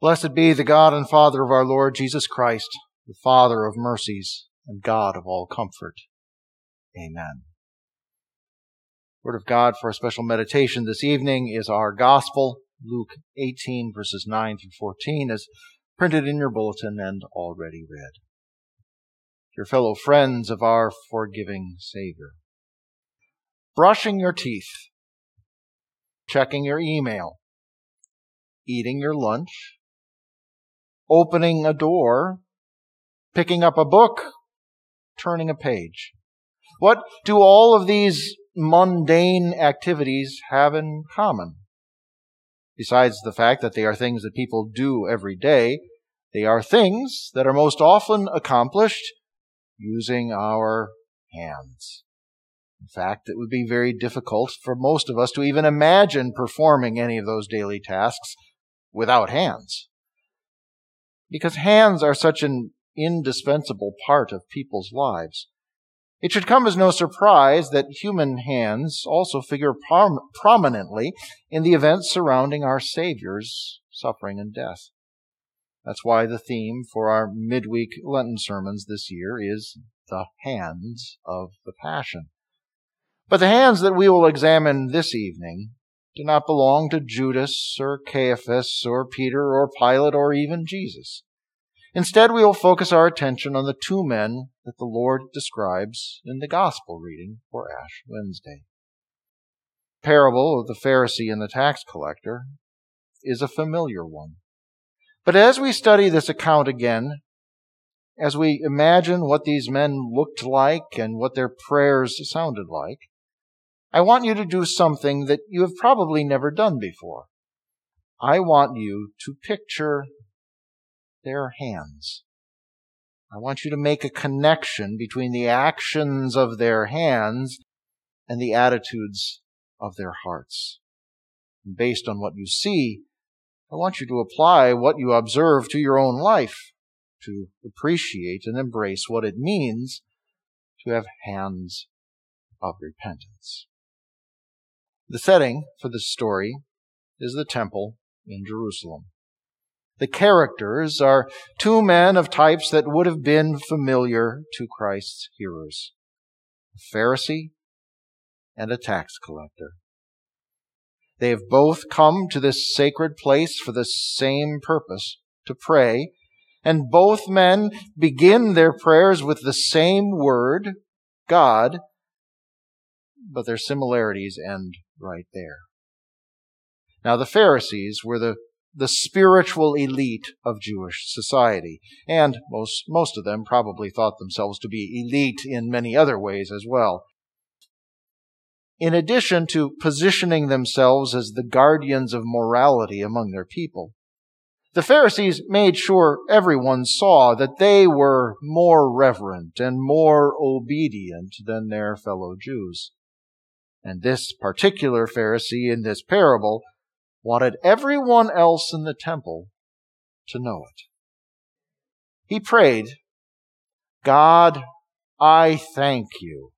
Blessed be the God and Father of our Lord Jesus Christ, the Father of mercies and God of all comfort. Amen. Word of God for a special meditation this evening is our Gospel, Luke 18 verses 9 through 14, as printed in your bulletin and already read. Your fellow friends of our forgiving Savior. Brushing your teeth, checking your email, eating your lunch, opening a door, picking up a book, turning a page. What do all of these mundane activities have in common? Besides the fact that they are things that people do every day, they are things that are most often accomplished using our hands. In fact, it would be very difficult for most of us to even imagine performing any of those daily tasks without hands because hands are such an indispensable part of people's lives. It should come as no surprise that human hands also figure prom- prominently in the events surrounding our Savior's suffering and death. That's why the theme for our midweek Lenten sermons this year is the hands of the Passion. But the hands that we will examine this evening do not belong to Judas or Caiaphas or Peter or Pilate or even Jesus. Instead, we will focus our attention on the two men that the Lord describes in the gospel reading for Ash Wednesday. Parable of the Pharisee and the tax collector is a familiar one. But as we study this account again, as we imagine what these men looked like and what their prayers sounded like, I want you to do something that you have probably never done before. I want you to picture their hands. I want you to make a connection between the actions of their hands and the attitudes of their hearts. And based on what you see, I want you to apply what you observe to your own life to appreciate and embrace what it means to have hands of repentance. The setting for this story is the temple in Jerusalem. The characters are two men of types that would have been familiar to Christ's hearers a Pharisee and a tax collector. They have both come to this sacred place for the same purpose to pray, and both men begin their prayers with the same word, God, but their similarities end right there. Now, the Pharisees were the, the spiritual elite of Jewish society, and most, most of them probably thought themselves to be elite in many other ways as well. In addition to positioning themselves as the guardians of morality among their people, the Pharisees made sure everyone saw that they were more reverent and more obedient than their fellow Jews. And this particular Pharisee in this parable wanted everyone else in the temple to know it. He prayed, God, I thank you.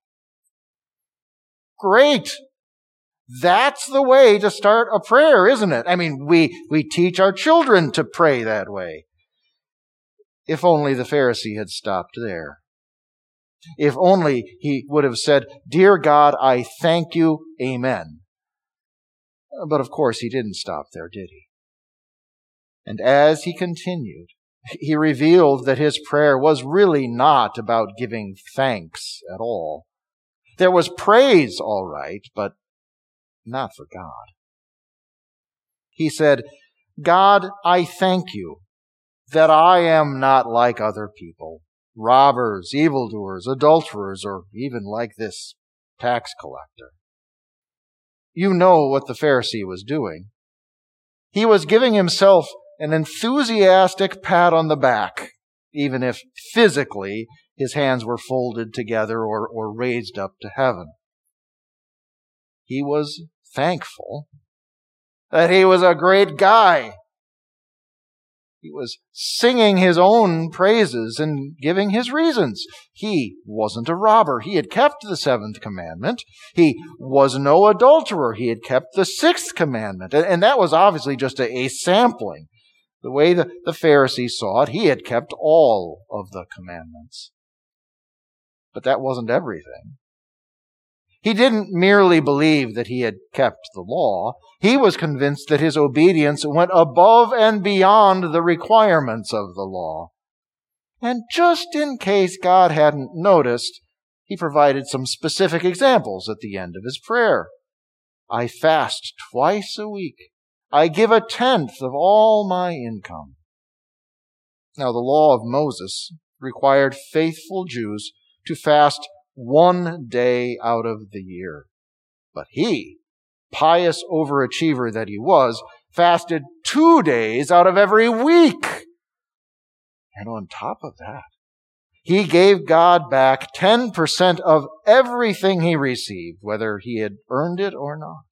Great! That's the way to start a prayer, isn't it? I mean, we, we teach our children to pray that way. If only the Pharisee had stopped there. If only he would have said, Dear God, I thank you. Amen. But of course, he didn't stop there, did he? And as he continued, he revealed that his prayer was really not about giving thanks at all. There was praise, all right, but not for God. He said, God, I thank you that I am not like other people robbers, evildoers, adulterers, or even like this tax collector. You know what the Pharisee was doing. He was giving himself an enthusiastic pat on the back, even if physically his hands were folded together or, or raised up to heaven. He was thankful that he was a great guy he was singing his own praises and giving his reasons. He wasn't a robber. He had kept the seventh commandment. He was no adulterer. He had kept the sixth commandment. And that was obviously just a, a sampling. The way the, the Pharisee saw it, he had kept all of the commandments. But that wasn't everything. He didn't merely believe that he had kept the law. He was convinced that his obedience went above and beyond the requirements of the law. And just in case God hadn't noticed, he provided some specific examples at the end of his prayer. I fast twice a week. I give a tenth of all my income. Now, the law of Moses required faithful Jews to fast one day out of the year. But he, pious overachiever that he was, fasted two days out of every week. And on top of that, he gave God back 10% of everything he received, whether he had earned it or not.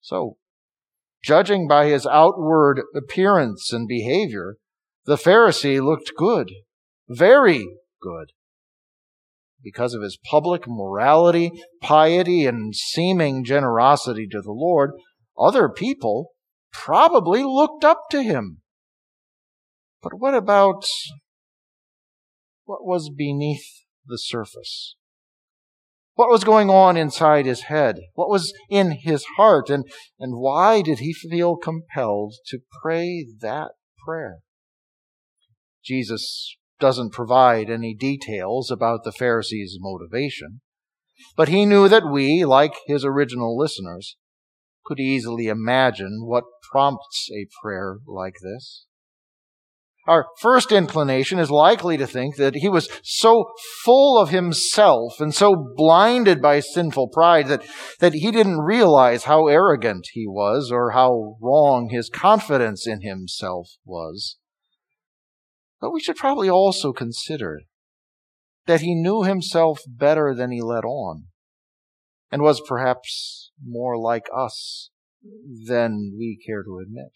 So, judging by his outward appearance and behavior, the Pharisee looked good, very good. Because of his public morality, piety, and seeming generosity to the Lord, other people probably looked up to him. But what about what was beneath the surface? What was going on inside his head? What was in his heart? And, and why did he feel compelled to pray that prayer? Jesus doesn't provide any details about the Pharisee's motivation, but he knew that we, like his original listeners, could easily imagine what prompts a prayer like this. Our first inclination is likely to think that he was so full of himself and so blinded by sinful pride that, that he didn't realize how arrogant he was or how wrong his confidence in himself was. But we should probably also consider that he knew himself better than he let on and was perhaps more like us than we care to admit.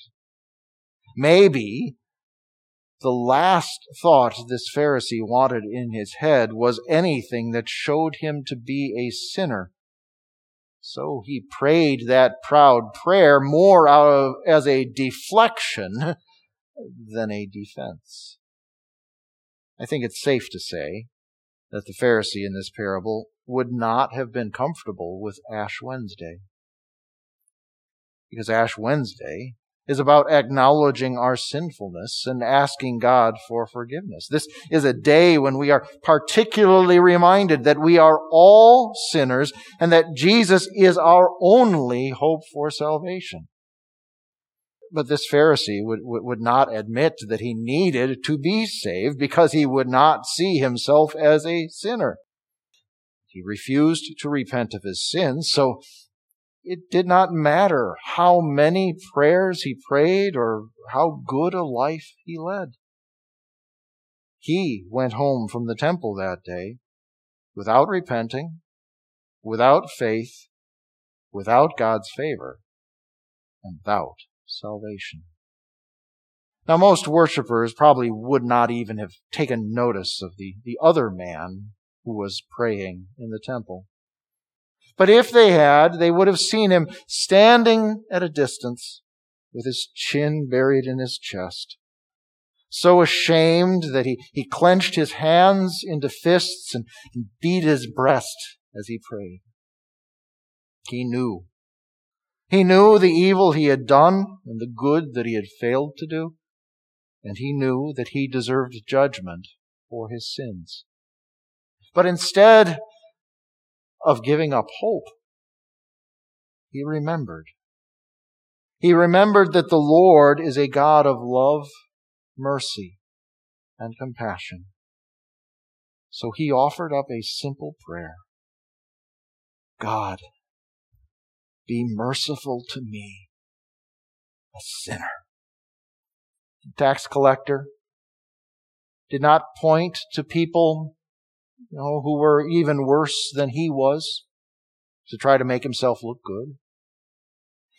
Maybe the last thought this Pharisee wanted in his head was anything that showed him to be a sinner. So he prayed that proud prayer more out of, as a deflection than a defense. I think it's safe to say that the Pharisee in this parable would not have been comfortable with Ash Wednesday. Because Ash Wednesday is about acknowledging our sinfulness and asking God for forgiveness. This is a day when we are particularly reminded that we are all sinners and that Jesus is our only hope for salvation. But this Pharisee would, would not admit that he needed to be saved because he would not see himself as a sinner. He refused to repent of his sins, so it did not matter how many prayers he prayed or how good a life he led. He went home from the temple that day without repenting, without faith, without God's favor, and without salvation. Now, most worshippers probably would not even have taken notice of the, the other man who was praying in the temple. But if they had, they would have seen him standing at a distance with his chin buried in his chest, so ashamed that he, he clenched his hands into fists and beat his breast as he prayed. He knew. He knew the evil he had done and the good that he had failed to do, and he knew that he deserved judgment for his sins. But instead of giving up hope. He remembered. He remembered that the Lord is a God of love, mercy, and compassion. So he offered up a simple prayer. God, be merciful to me, a sinner. The tax collector did not point to people you know, who were even worse than he was to try to make himself look good.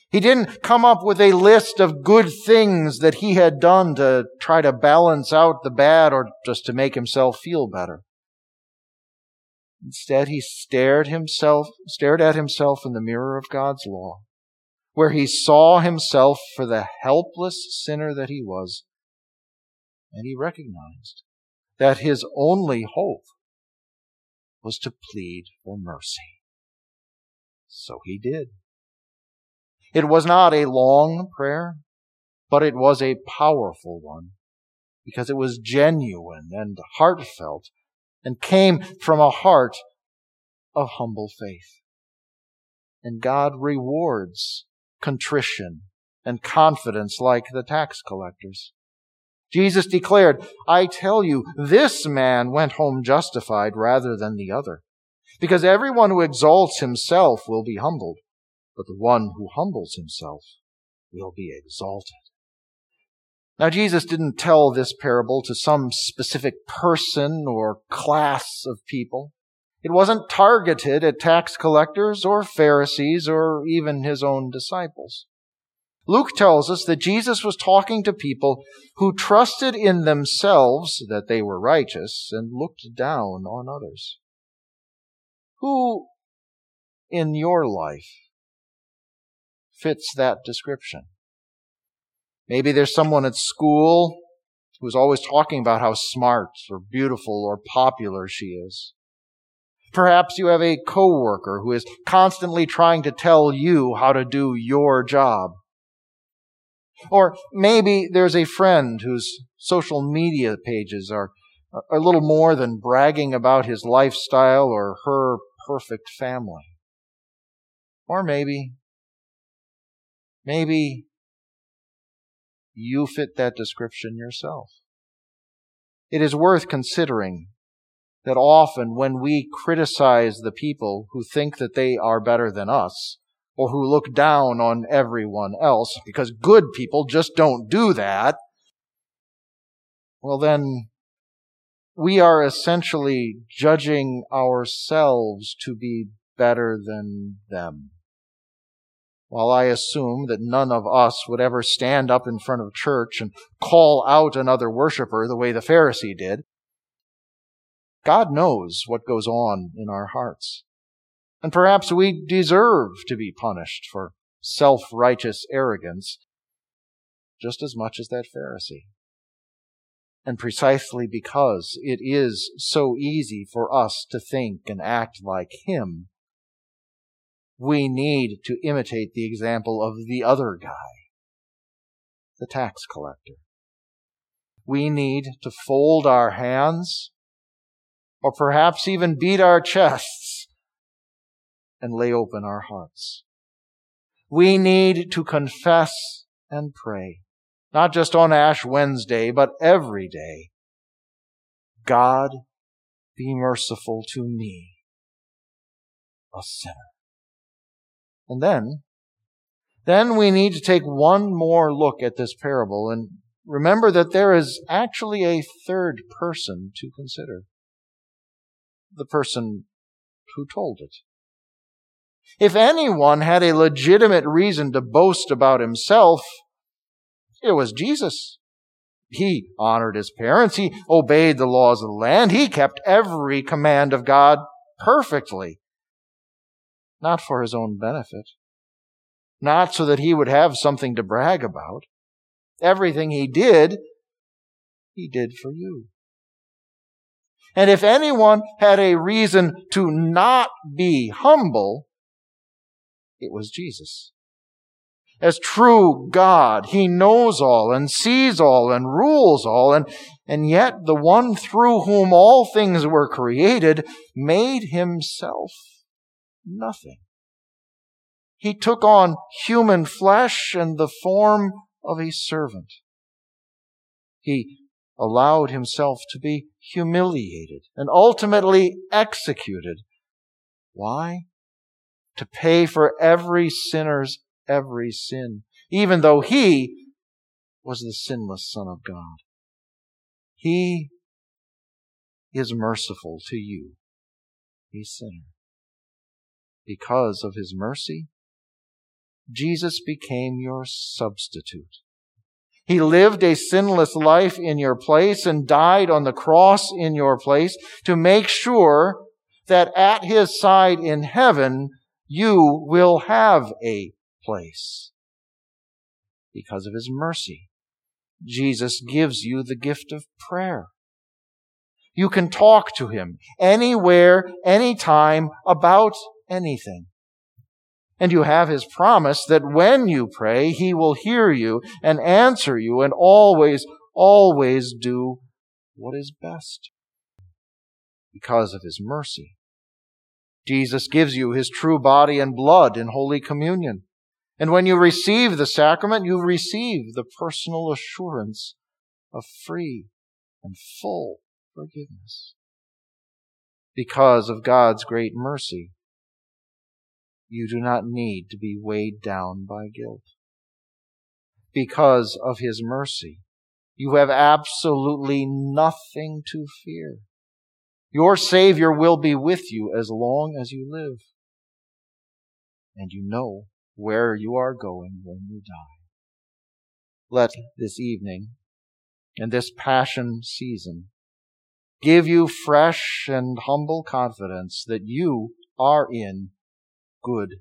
He didn't come up with a list of good things that he had done to try to balance out the bad or just to make himself feel better. Instead, he stared himself, stared at himself in the mirror of God's law, where he saw himself for the helpless sinner that he was, and he recognized that his only hope was to plead for mercy. So he did. It was not a long prayer, but it was a powerful one because it was genuine and heartfelt and came from a heart of humble faith. And God rewards contrition and confidence like the tax collectors. Jesus declared, I tell you, this man went home justified rather than the other. Because everyone who exalts himself will be humbled, but the one who humbles himself will be exalted. Now, Jesus didn't tell this parable to some specific person or class of people. It wasn't targeted at tax collectors or Pharisees or even his own disciples. Luke tells us that Jesus was talking to people who trusted in themselves that they were righteous and looked down on others. Who in your life fits that description? Maybe there's someone at school who's always talking about how smart or beautiful or popular she is. Perhaps you have a coworker who is constantly trying to tell you how to do your job. Or maybe there's a friend whose social media pages are a little more than bragging about his lifestyle or her perfect family. Or maybe, maybe you fit that description yourself. It is worth considering that often when we criticize the people who think that they are better than us, or who look down on everyone else, because good people just don't do that, well then, we are essentially judging ourselves to be better than them. While I assume that none of us would ever stand up in front of church and call out another worshiper the way the Pharisee did, God knows what goes on in our hearts. And perhaps we deserve to be punished for self-righteous arrogance just as much as that Pharisee. And precisely because it is so easy for us to think and act like him, we need to imitate the example of the other guy, the tax collector. We need to fold our hands or perhaps even beat our chests and lay open our hearts. We need to confess and pray, not just on Ash Wednesday, but every day. God, be merciful to me, a sinner. And then, then we need to take one more look at this parable and remember that there is actually a third person to consider. The person who told it. If anyone had a legitimate reason to boast about himself, it was Jesus. He honored his parents. He obeyed the laws of the land. He kept every command of God perfectly not for his own benefit, not so that he would have something to brag about. Everything he did, he did for you. And if anyone had a reason to not be humble, it was Jesus. As true God, He knows all and sees all and rules all, and, and yet the one through whom all things were created made Himself nothing. He took on human flesh and the form of a servant. He allowed himself to be humiliated and ultimately executed. Why? To pay for every sinner's every sin, even though he was the sinless Son of God. He is merciful to you, a sinner because of his mercy, Jesus became your substitute. He lived a sinless life in your place and died on the cross in your place to make sure that at his side in heaven, you will have a place. Because of his mercy, Jesus gives you the gift of prayer. You can talk to him anywhere, anytime about anything. And you have his promise that when you pray, he will hear you and answer you and always, always do what is best. Because of his mercy. Jesus gives you his true body and blood in Holy Communion. And when you receive the sacrament, you receive the personal assurance of free and full forgiveness. Because of God's great mercy, you do not need to be weighed down by guilt. Because of His mercy, you have absolutely nothing to fear. Your Savior will be with you as long as you live. And you know where you are going when you die. Let this evening and this passion season give you fresh and humble confidence that you are in good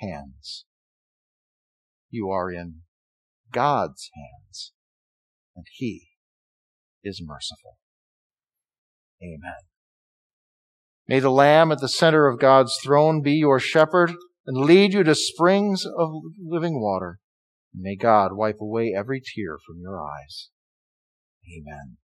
hands. You are in God's hands, and He is merciful. Amen. May the Lamb at the center of God's throne be your shepherd and lead you to springs of living water. And may God wipe away every tear from your eyes. Amen.